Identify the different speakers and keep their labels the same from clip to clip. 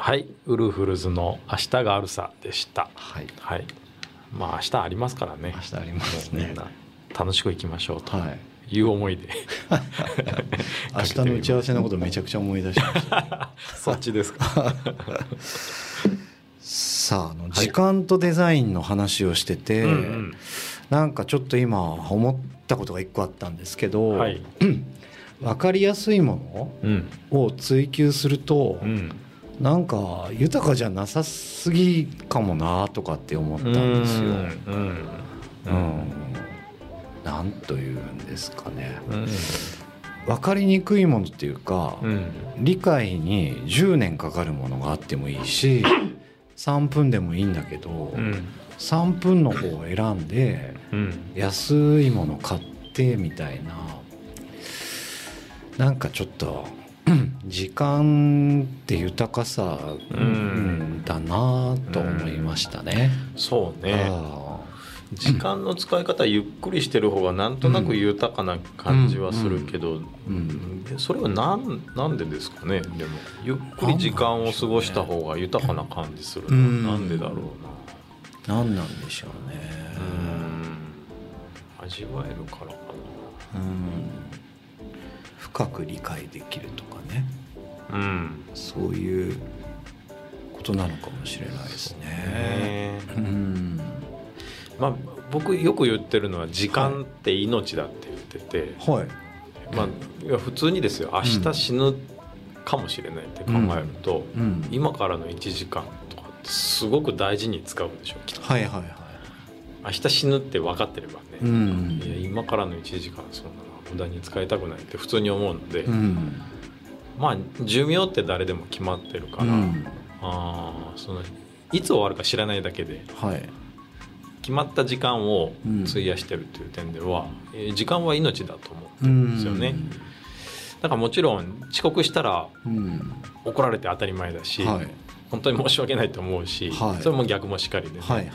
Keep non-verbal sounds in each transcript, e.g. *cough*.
Speaker 1: はいウルフルズの「明日があるさ」でした。
Speaker 2: はい。
Speaker 1: はい。まあ明日ありますからね。
Speaker 2: 明日ありますね。
Speaker 1: もうみんな楽しくいきましょうと
Speaker 2: はい。
Speaker 1: いう思いで。*laughs*
Speaker 2: 明日の打ち合わせのことめちゃくちゃ思い出しました。*laughs*
Speaker 1: そっちですか。*laughs*
Speaker 2: さああの時間とデザインの話をしてて、
Speaker 1: うんうん。
Speaker 2: なんかちょっと今思ったことが一個あったんですけど、
Speaker 1: はい。*clears throat*
Speaker 2: 分かりやすいも
Speaker 1: うん。
Speaker 2: のを追求すると、
Speaker 1: うん
Speaker 2: なんか豊かじゃなさすぎかもなとかって思ったんですよ。
Speaker 1: うん。
Speaker 2: うん。なんというんですかね。
Speaker 1: うん。
Speaker 2: 分かりにくいものっていうか、
Speaker 1: うん。
Speaker 2: 理解に10年かかるものがあってもいいし *coughs* 3分でもいいんだけど、
Speaker 1: うん。
Speaker 2: 3分の方を選んで
Speaker 1: うん。
Speaker 2: 安いもの買ってみたいな。なんかちょっと *clears throat* 時間って豊かさ、
Speaker 1: うん
Speaker 2: だなと思いましたね。
Speaker 1: そうね。
Speaker 2: あ
Speaker 1: 時間の使い方ゆっくりしてる方がなんとなく豊かな感じはするけど、
Speaker 2: ーうん。
Speaker 1: でそれはなんなんでですかね？でもゆっくり時間を過ごした方が豊かな感じするのなんでだろう
Speaker 2: 何なんでしょうね。
Speaker 1: なうん。味わえるからか
Speaker 2: うん深く理解できるとかね。
Speaker 1: なうん。
Speaker 2: そういうことなのかもしれないですね。
Speaker 1: ね。
Speaker 2: うん。
Speaker 1: まあ僕よく言ってるのは時間って命だって言ってて、
Speaker 2: はい。
Speaker 1: まあ普通にですよ。明日死ぬかもしれないって考えると、
Speaker 2: うん、
Speaker 1: 今からの1時間とかってすごく大事に使うでしょきっと。
Speaker 2: はいはいはい。
Speaker 1: 明日死ぬって分かってればね、
Speaker 2: うん。
Speaker 1: いや今からの1時間そんな。の無駄に使いたくないって普通に思うので、
Speaker 2: うん。
Speaker 1: まあ寿命って誰でも決まってるから、
Speaker 2: うん。
Speaker 1: あーそのいつ終わるか知らないだけで
Speaker 2: はい。
Speaker 1: 決まった時間を費やしてるっていう点では、えー時間は命だと思ってるんですよね、だからもちろん遅刻したら
Speaker 2: うん。
Speaker 1: 怒られて当たり前だし、
Speaker 2: はい。
Speaker 1: 本当に申し訳ないと思うし、
Speaker 2: はい。
Speaker 1: それも逆もしかりでね、
Speaker 2: はいはい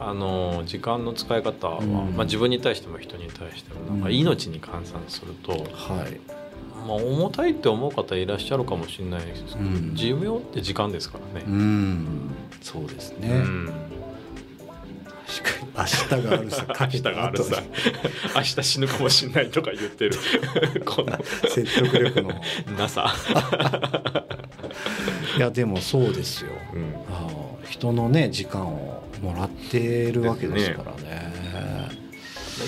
Speaker 1: あの時間の使い方は、
Speaker 2: うん。
Speaker 1: まあ、自分に対しても人に対してもなんか
Speaker 2: うん。
Speaker 1: 命に換算すると、
Speaker 2: はい。はい
Speaker 1: まあ、重たいって思う方いらっしゃるかもしれないですけど、
Speaker 2: うん。
Speaker 1: 寿命って時間ですからね。
Speaker 2: うん。そうですね、
Speaker 1: うん。
Speaker 2: 確かに。明日があるさ。か *laughs*
Speaker 1: 明日があるさ。*laughs* 明日死ぬかもしれないとか言ってる。*laughs* この。
Speaker 2: 説得力の。
Speaker 1: なさ、
Speaker 2: いやでもそうですよ。
Speaker 1: うん。
Speaker 2: ああ人のね時間をもらってるわけですからね。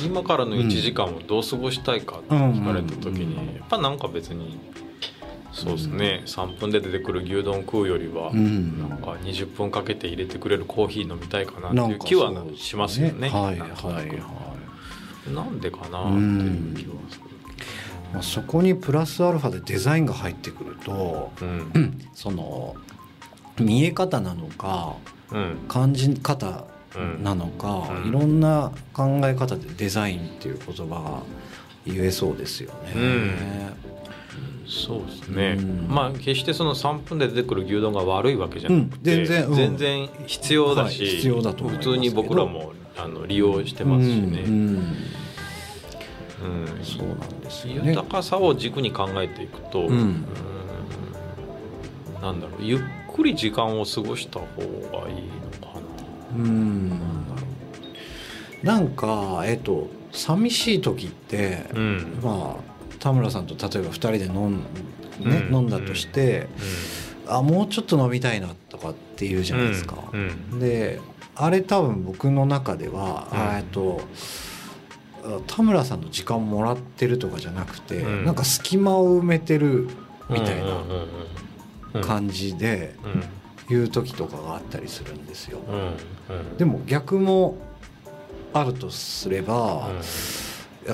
Speaker 1: 今からの1時間をどう過ごしたいかって聞かれた時に、やっぱなんか別にそうですね、3分で出てくる牛丼食うよりは、
Speaker 2: うん。
Speaker 1: なんか20分かけて入れてくれるコーヒー飲みたいかなっていう気はしますよね。
Speaker 2: はいはいはい。
Speaker 1: なんでかなっていう気はする
Speaker 2: まあ、そこにプラスアルファでデザインが入ってくると。
Speaker 1: うん。
Speaker 2: その見え方なのか
Speaker 1: うん。
Speaker 2: 感じ方
Speaker 1: うん。
Speaker 2: なのか、
Speaker 1: うん。
Speaker 2: いろんな考え方でデザインっていう言葉が言えそうですよね。
Speaker 1: そうですね、
Speaker 2: うん。
Speaker 1: まあ決してその3分で出てくる牛丼が悪いわけじゃなくて、
Speaker 2: うん。全然うん。
Speaker 1: 全然必要だし、
Speaker 2: はい必要だと
Speaker 1: 普通に僕らもあの利用してますしね、
Speaker 2: うんうん。
Speaker 1: うん。
Speaker 2: そうなんですよね。
Speaker 1: 豊かさを軸に考えていくと、
Speaker 2: うん。
Speaker 1: うん。なんだろうゆっくり時間を過ごした方がいいのか
Speaker 2: うん
Speaker 1: な、なんだろ
Speaker 2: なんかえっと寂しい時って、
Speaker 1: う、うん。
Speaker 2: まあ田村さんと例えば2人で飲ん,、ね
Speaker 1: うん。
Speaker 2: 飲んだとして、あもうちょっと飲みたいなとかって言うじゃないですか。
Speaker 1: うん。うん。
Speaker 2: であれ多分僕の中では、えっとあ田村さんの時間もらってるとかじゃなくて、
Speaker 1: うん。
Speaker 2: なんか隙間を埋めてるみたいな。
Speaker 1: うんうんうんうん
Speaker 2: 感じで
Speaker 1: うん。
Speaker 2: 言う時とかがあったりするんですよ。でも逆もあるとすれば、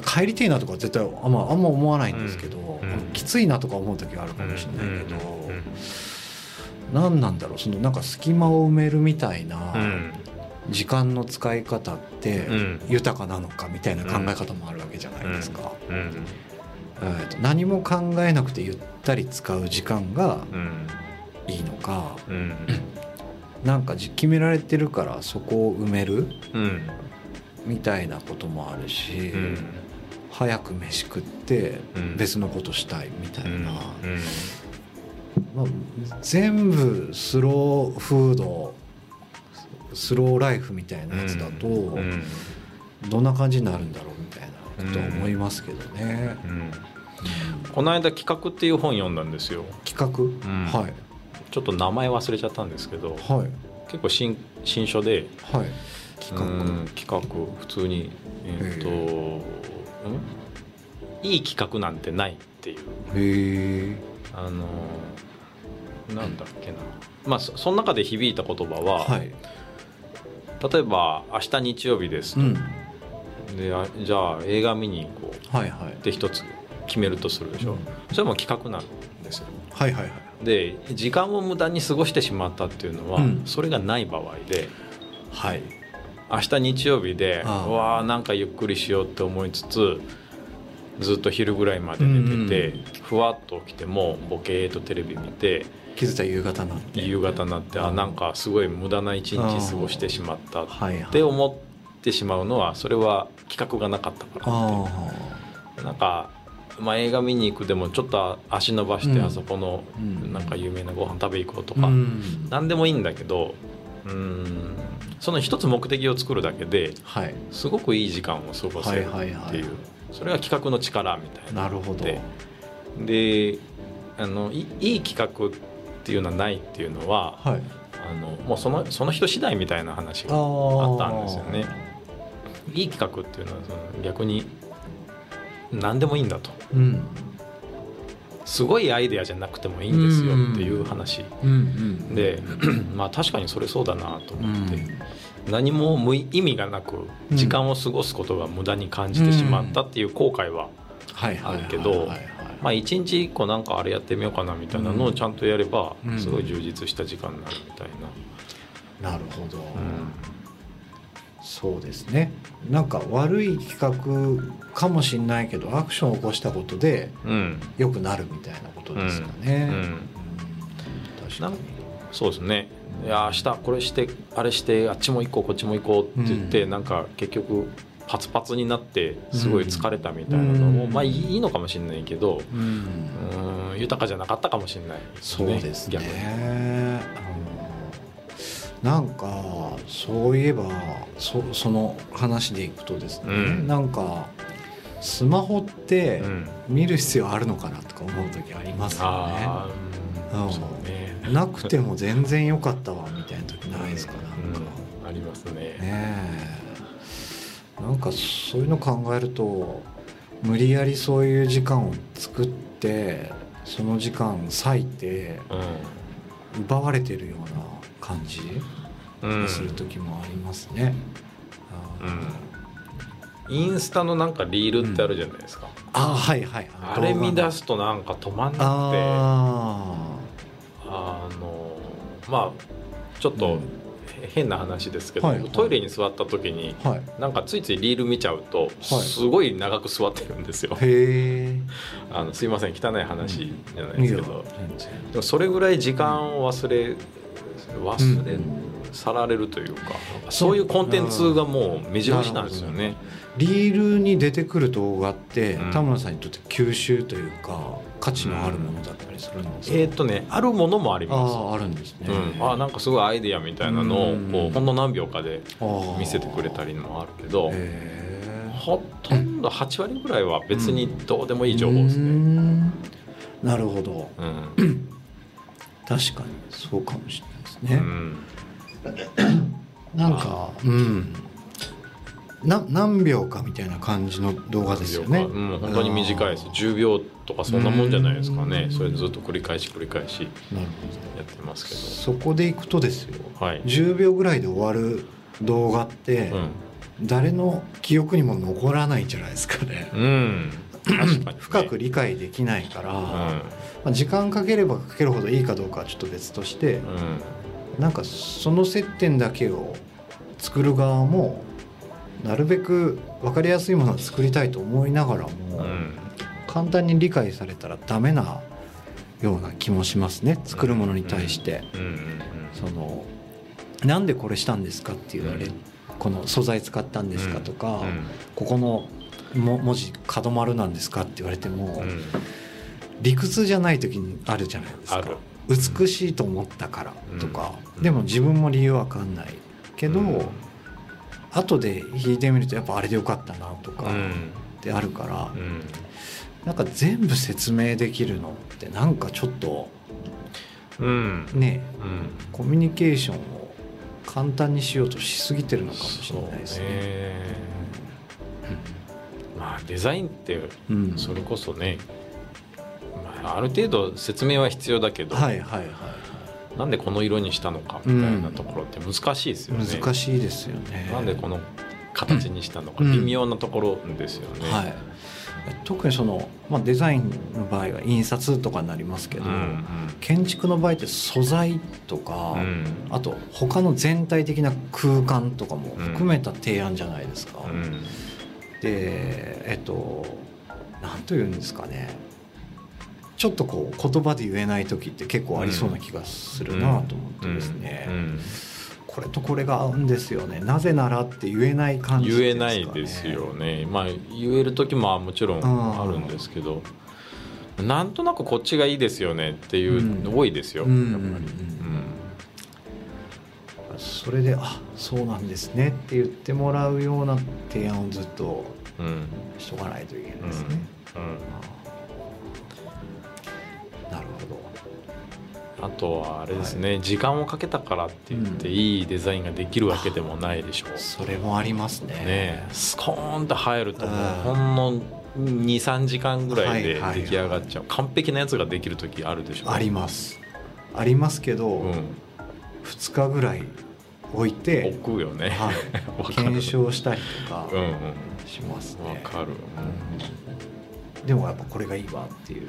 Speaker 2: 帰りてえなとか絶対あんまあんま思わないんですけど、きついなとか思う時はあるかもしれないけど、何なんだろうそのなんか隙間を埋めるみたいな
Speaker 1: うん。
Speaker 2: 時間の使い方って
Speaker 1: うん。
Speaker 2: 豊かなのかみたいな考え方もあるわけじゃないですか。何も考えなくてゆったり使う時間が
Speaker 1: うん
Speaker 2: いいのか
Speaker 1: うん。
Speaker 2: なんかじ決められてるからそこを埋める
Speaker 1: うん。
Speaker 2: みたいなこともあるし、
Speaker 1: うん。
Speaker 2: 早く飯食って
Speaker 1: うん。
Speaker 2: 別のことしたいみたいな、
Speaker 1: うん。
Speaker 2: まあ、全部スローフードスローライフみたいなやつだと、
Speaker 1: うん。
Speaker 2: どんな感じになるんだろうみたいな。ことは思いますけどね。
Speaker 1: うん。この間企画っていう本読んだんですよ。
Speaker 2: 企画、
Speaker 1: ん。
Speaker 2: はい。
Speaker 1: ちょっと名前忘れちゃったんですけど
Speaker 2: はい。
Speaker 1: 結構新新書で
Speaker 2: はい。企画、
Speaker 1: うん企画普通にえっ、と、うん？いい企画なんてないっていう。
Speaker 2: へえ
Speaker 1: あのなんだっけな。まあそその中で響いた言葉は、
Speaker 2: はい。
Speaker 1: 例えば「明日日曜日です」
Speaker 2: うん
Speaker 1: であじゃあ映画見に行こう。
Speaker 2: はいはい。
Speaker 1: って一つ決めるとするでしょ、
Speaker 2: うん。
Speaker 1: それも企画なんですよ。
Speaker 2: はいはいはい。
Speaker 1: で時間を無駄に過ごしてしまったっていうのは、
Speaker 2: うん。
Speaker 1: それがない場合で
Speaker 2: はい。
Speaker 1: 明日日曜日でうわーなんかゆっくりしようって思いつつずっと昼ぐらいまで寝てて、
Speaker 2: うん
Speaker 1: ふわっと起きてもボケーっとテレビ見て
Speaker 2: 気づいたら夕方になって。
Speaker 1: 夕方になってあなんかすごい無駄な一日過ごしてしまったっ
Speaker 2: はいはい。
Speaker 1: て思ってしまうのはそれは企画がなかったから。
Speaker 2: あ
Speaker 1: なんか、まあ、映画見に行くでもちょっと足伸ばして
Speaker 2: うん。
Speaker 1: あそこの
Speaker 2: うん。
Speaker 1: なんか有名なご飯食べ行こうと
Speaker 2: あ
Speaker 1: か、
Speaker 2: うん。
Speaker 1: 何でもいいんだけどうんその一つ目的を作るだけで
Speaker 2: はい。
Speaker 1: すごくいい時間を過ごせるっていうそれが企画の力みたいな。
Speaker 2: なるほど。
Speaker 1: でであのいいい企画っていうのはないっていうのは
Speaker 2: はい。
Speaker 1: あのもうそのその人次第みたいな話
Speaker 2: あ
Speaker 1: があ
Speaker 2: ー。
Speaker 1: ったんですよね。いい企画っていうのはその逆に何でもいいんだと。
Speaker 2: うん。
Speaker 1: すごいアイデアじゃなくてもいいんですよっていう話。
Speaker 2: うんうん。
Speaker 1: で *clears throat* まあ確かにそれそうだなと
Speaker 2: う
Speaker 1: 思って、
Speaker 2: ん
Speaker 1: 何も無意意味がなく
Speaker 2: うん
Speaker 1: 時間を過ごすことが無駄に感じてしまったっていう後悔は、あるけどまあ一日一個なんかあれやってみようかなみたいなのをちゃんとやれば
Speaker 2: うん。
Speaker 1: すごい充実した時間になるみたいな。
Speaker 2: なるほど、
Speaker 1: うん
Speaker 2: そうですね。なんか悪い企画かもしれないけどアクションを起こしたことで
Speaker 1: うん。
Speaker 2: 良くなるみたいなことですかね、
Speaker 1: そうですね。いや明日これしてあれしてあっちも行こうこっちも行こうって言って、
Speaker 2: うん。
Speaker 1: なんか結局パツパツになってすごい疲れたみたいなのも、
Speaker 2: うん。
Speaker 1: まあいいのかもしれないけど、
Speaker 2: うん。
Speaker 1: うん、豊かじゃなかったかもしれない
Speaker 2: そうですね。
Speaker 1: 逆に。
Speaker 2: うんなんかそういえばそその話でいくとですね、
Speaker 1: うん。
Speaker 2: なんかスマホって
Speaker 1: うん。
Speaker 2: 見る必要あるのかなとか思う時ありますよね。うん。
Speaker 1: ね。
Speaker 2: なくても全然良かったわみたいな時ないですかなんか。
Speaker 1: うん。ありますね。
Speaker 2: ねえ。なんかそういうの考えると無理やりそういう時間を作ってその時間割いて奪われてるような感じする時もありますね。
Speaker 1: うん、インスタのなんかリールってあるじゃないですか、
Speaker 2: ああはいはい
Speaker 1: あれ見出
Speaker 2: す
Speaker 1: すとなんか止まんなくて。
Speaker 2: あ
Speaker 1: あのまあちょっと
Speaker 2: うん。
Speaker 1: 変な話ですけど、
Speaker 2: はいはい。
Speaker 1: トイレに座った時に
Speaker 2: あはい。
Speaker 1: なんかついついリール見ちゃうとすごい長く座ってるんですよ。*laughs* あのすいません汚い話じゃないですけど、
Speaker 2: 全然。
Speaker 1: でもそれぐらい時間を忘れ忘れ
Speaker 2: うん
Speaker 1: 去られるというか、そういうコンテンツがもう目白押しなんですよね。
Speaker 2: リールに出てくる動画って、
Speaker 1: うん。
Speaker 2: 田村さんにとって吸収というか価値のあるものだったりするんですか、
Speaker 1: えーっとねあるものもあります。
Speaker 2: あああるんですね、
Speaker 1: うん、あなんかすごいアイデアみたいなのを
Speaker 2: うん。
Speaker 1: こうほんの何秒かで見せてくれたりもあるけどほとんど8割ぐらいは別にどうでもいい情報です
Speaker 2: うー
Speaker 1: ね。
Speaker 2: ん。なるほど。
Speaker 1: うん。
Speaker 2: 確かにそうかもしれないですね、
Speaker 1: うん。
Speaker 2: なんかうん。な何秒かみたいな感じの動画ですよね。
Speaker 1: うん、本当に短いです。10秒とかそんなもんじゃないですかね。
Speaker 2: うん。
Speaker 1: それずっと繰り返し繰り返しやってますけ
Speaker 2: ほど。そこでいくとですよ。
Speaker 1: どはい、
Speaker 2: 10秒ぐらいで終わる動画って、誰の記憶にも残らないんじゃないですかね、
Speaker 1: うん、*laughs*
Speaker 2: 深く理解できないから、
Speaker 1: う
Speaker 2: まあ、時間かければかけるほどいいかどうかはちょっと別として、
Speaker 1: ん
Speaker 2: なんかその接点だけを作る側もなるべく分かりやすいものを作りたいと思いながらも、
Speaker 1: うん。うん
Speaker 2: 簡単に理解されたらダメなような気もしますね作るものに対して。そのなんでこれしたんですかって言われ、
Speaker 1: うん。
Speaker 2: この素材使ったんですかとか、
Speaker 1: うん。
Speaker 2: ここのも文字角丸なんですかって言われても、
Speaker 1: うん。
Speaker 2: 理屈じゃない時にあるじゃないですか。
Speaker 1: ある
Speaker 2: 美しいと思ったからとか、
Speaker 1: うん。
Speaker 2: でも自分も理由わかんないけど、
Speaker 1: うん。
Speaker 2: 後で弾いてみるとやっぱあれでよかったなとか
Speaker 1: うん。
Speaker 2: ってあるから、
Speaker 1: うん。
Speaker 2: なんか全部説明できるのってなんかちょっと
Speaker 1: うん。
Speaker 2: ね
Speaker 1: うん。
Speaker 2: コミュニケーションを簡単にしようとしすぎてるのかもしれないですね。
Speaker 1: ね。まあデザインって
Speaker 2: うん。
Speaker 1: それこそね、まあ、ある程度説明は必要だけど、
Speaker 2: はいはいはい
Speaker 1: なんでこの色にしたのかみたいなところって難しいですよね。
Speaker 2: 難しいですよね。
Speaker 1: なんでこの形にしたのか
Speaker 2: うん。
Speaker 1: 微妙なところですよね。
Speaker 2: はい、特にその、まあ、デザインの場合は印刷とかになりますけど、
Speaker 1: うん
Speaker 2: 建築の場合って素材とか、
Speaker 1: うん。うん
Speaker 2: あと他の全体的な空間とかも含めた提案じゃないですか。
Speaker 1: うん。
Speaker 2: でえっと何と言うんですかねちょっとこう言葉で言えない時って結構ありそうな気がするなと思ってですね、
Speaker 1: うん
Speaker 2: これとこれが合うんですよね。なぜならって言えない感じって
Speaker 1: 言えないですよね。まあ言える時ももちろんあるんですけど、なんとなくこっちがいいですよねっていうの多いですよ。
Speaker 2: うん。うん
Speaker 1: やっぱり。
Speaker 2: それで「あそうなんですね」って言ってもらうような提案をずっと
Speaker 1: うん。うん
Speaker 2: しとかないといけないですね。
Speaker 1: うん。
Speaker 2: あー
Speaker 1: あとはあれですね、時間をかけたからって言って
Speaker 2: うん。
Speaker 1: いいデザインができるわけでもないでしょう。
Speaker 2: それもありますね。
Speaker 1: ねえスコーンと入るともう
Speaker 2: うん。
Speaker 1: ほんの23時間ぐらいで
Speaker 2: はいはいはい。
Speaker 1: 出来上がっちゃう、完璧なやつができる時あるでしょ
Speaker 2: あります。ありますけど、
Speaker 1: うん。
Speaker 2: 2日ぐらい置いて、
Speaker 1: 置くよね、
Speaker 2: はい。*laughs* 検証したりとか
Speaker 1: うんうん。
Speaker 2: しますね。
Speaker 1: わかる、
Speaker 2: うんでもやっぱこれがいいわっていう。
Speaker 1: うん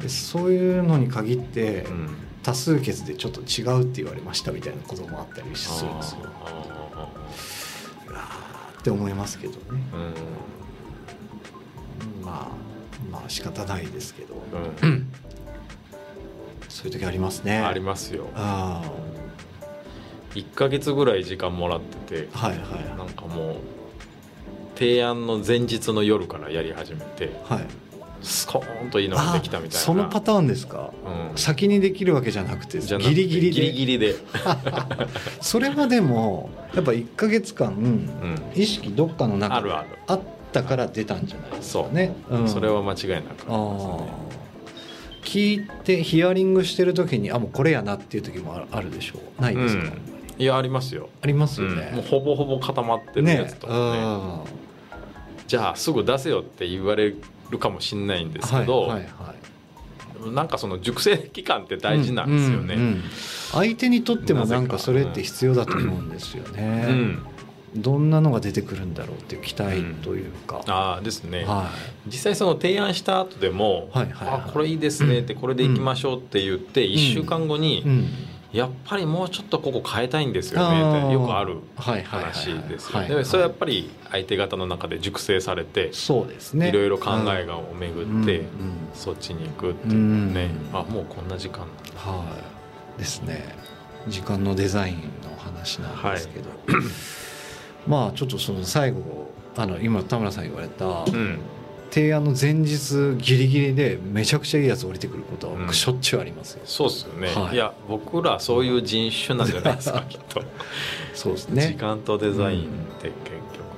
Speaker 2: でそういうのに限って、
Speaker 1: うん
Speaker 2: 多数決でちょっと違うって言われましたみたいなこともあったりするんですよ。
Speaker 1: あ
Speaker 2: うって思いますけどね。
Speaker 1: ーうん
Speaker 2: まあまあ仕方ないですけど、
Speaker 1: うん *clears throat*
Speaker 2: そういう時ありますね。
Speaker 1: ありますよ
Speaker 2: あ
Speaker 1: 1ヶ月ぐらい時間もらってて
Speaker 2: あはいはい
Speaker 1: なんかもう提案の前日の夜からやり始めて
Speaker 2: はい。
Speaker 1: スコーンといいのができたみたいな。
Speaker 2: そのパターンですか？
Speaker 1: うん。
Speaker 2: 先にできるわけじゃなくてギリギリで。
Speaker 1: ギリギリで、*laughs*
Speaker 2: それはでもやっぱ1か月間
Speaker 1: うん、
Speaker 2: 意識どっかの中で
Speaker 1: あるある。
Speaker 2: あったから出たんじゃないですかね。ん。
Speaker 1: それは間違いなく。あります
Speaker 2: あ。ー聞いてヒアリングしてる時にあもうこれやなっていう時もあるでしょう？ないですか、
Speaker 1: うん。いやありますよ、
Speaker 2: ありますよ
Speaker 1: うん。
Speaker 2: ね。
Speaker 1: もうほぼほぼ固まってるや
Speaker 2: ね
Speaker 1: つとかね。じゃあすぐ出せよって言われるかもしれないんですけど、
Speaker 2: はいはいはい。
Speaker 1: なんかその熟成期間って大事なんですよね。
Speaker 2: うんうんうん。相手にとっても
Speaker 1: な
Speaker 2: んかそれって必要だと思うんですよ
Speaker 1: う
Speaker 2: ね、
Speaker 1: ん。
Speaker 2: どんなのが出てくるんだろうっていう期待というか、
Speaker 1: ああですね、
Speaker 2: は
Speaker 1: 実際その提案した後でも「
Speaker 2: はいはいはい。
Speaker 1: あこれいいですね」ってこれでいきましょうって言って1週間後に
Speaker 2: い、うん、「
Speaker 1: やっぱりもうちょっとここ変えたいんですよね」ってよくある
Speaker 2: はいはいはいはい。
Speaker 1: 話ですよ
Speaker 2: はいはい
Speaker 1: ね。それはやっぱり相手方の中で熟成されて
Speaker 2: そうですね。
Speaker 1: いろいろ考えがを巡ってそっちに行くって
Speaker 2: う
Speaker 1: いうん。ねあもうこんな時間。
Speaker 2: はい。ですね。時間のデザインの話なんですけど、まあちょっとその最後あの今田村さん言われた、
Speaker 1: うん
Speaker 2: 提案の前日ギリギリでめちゃくちゃいいやつ降りてくることは
Speaker 1: うん
Speaker 2: しょっちゅうありますよ、
Speaker 1: そうですよね、
Speaker 2: はい。
Speaker 1: い、や僕らそういう人種なんじゃないですか *laughs* きっと、
Speaker 2: そうです
Speaker 1: 時
Speaker 2: ね
Speaker 1: 間とデザインって結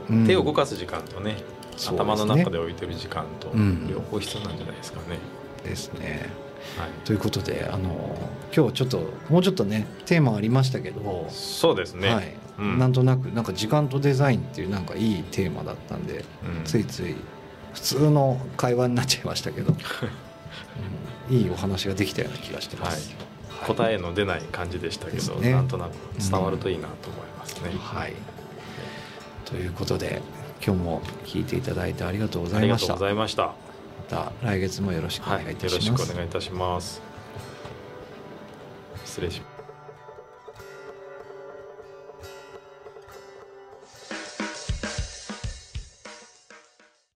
Speaker 1: 局、
Speaker 2: うん。
Speaker 1: 手を動かす時間とね頭の中で置いてる時間と
Speaker 2: うん。
Speaker 1: 両方必要なんじゃないですかね、
Speaker 2: ですね。
Speaker 1: はい、
Speaker 2: ということであの今日ちょっともうちょっとねテーマありましたけど、
Speaker 1: そうですね、
Speaker 2: はい。
Speaker 1: うん。
Speaker 2: なんとなくなんか時間とデザインっていうなんかいいテーマだったんで、
Speaker 1: うん。
Speaker 2: ついつい普通の会話になっちゃいましたけど、*laughs* うん。いいお話ができたような気がしてます。はい。
Speaker 1: 答えの出ない感じでしたけど、
Speaker 2: ね。
Speaker 1: なんとなく伝わるといいなと思いますね、
Speaker 2: はい、ということで今日も聞いていただいてありがとうございました。
Speaker 1: ありがとうご
Speaker 2: ま
Speaker 1: ざいました。
Speaker 2: た来月もよろしくお
Speaker 1: はい、
Speaker 2: 願いい。
Speaker 1: よろしくお
Speaker 2: たします。
Speaker 1: 願いいたします。失礼します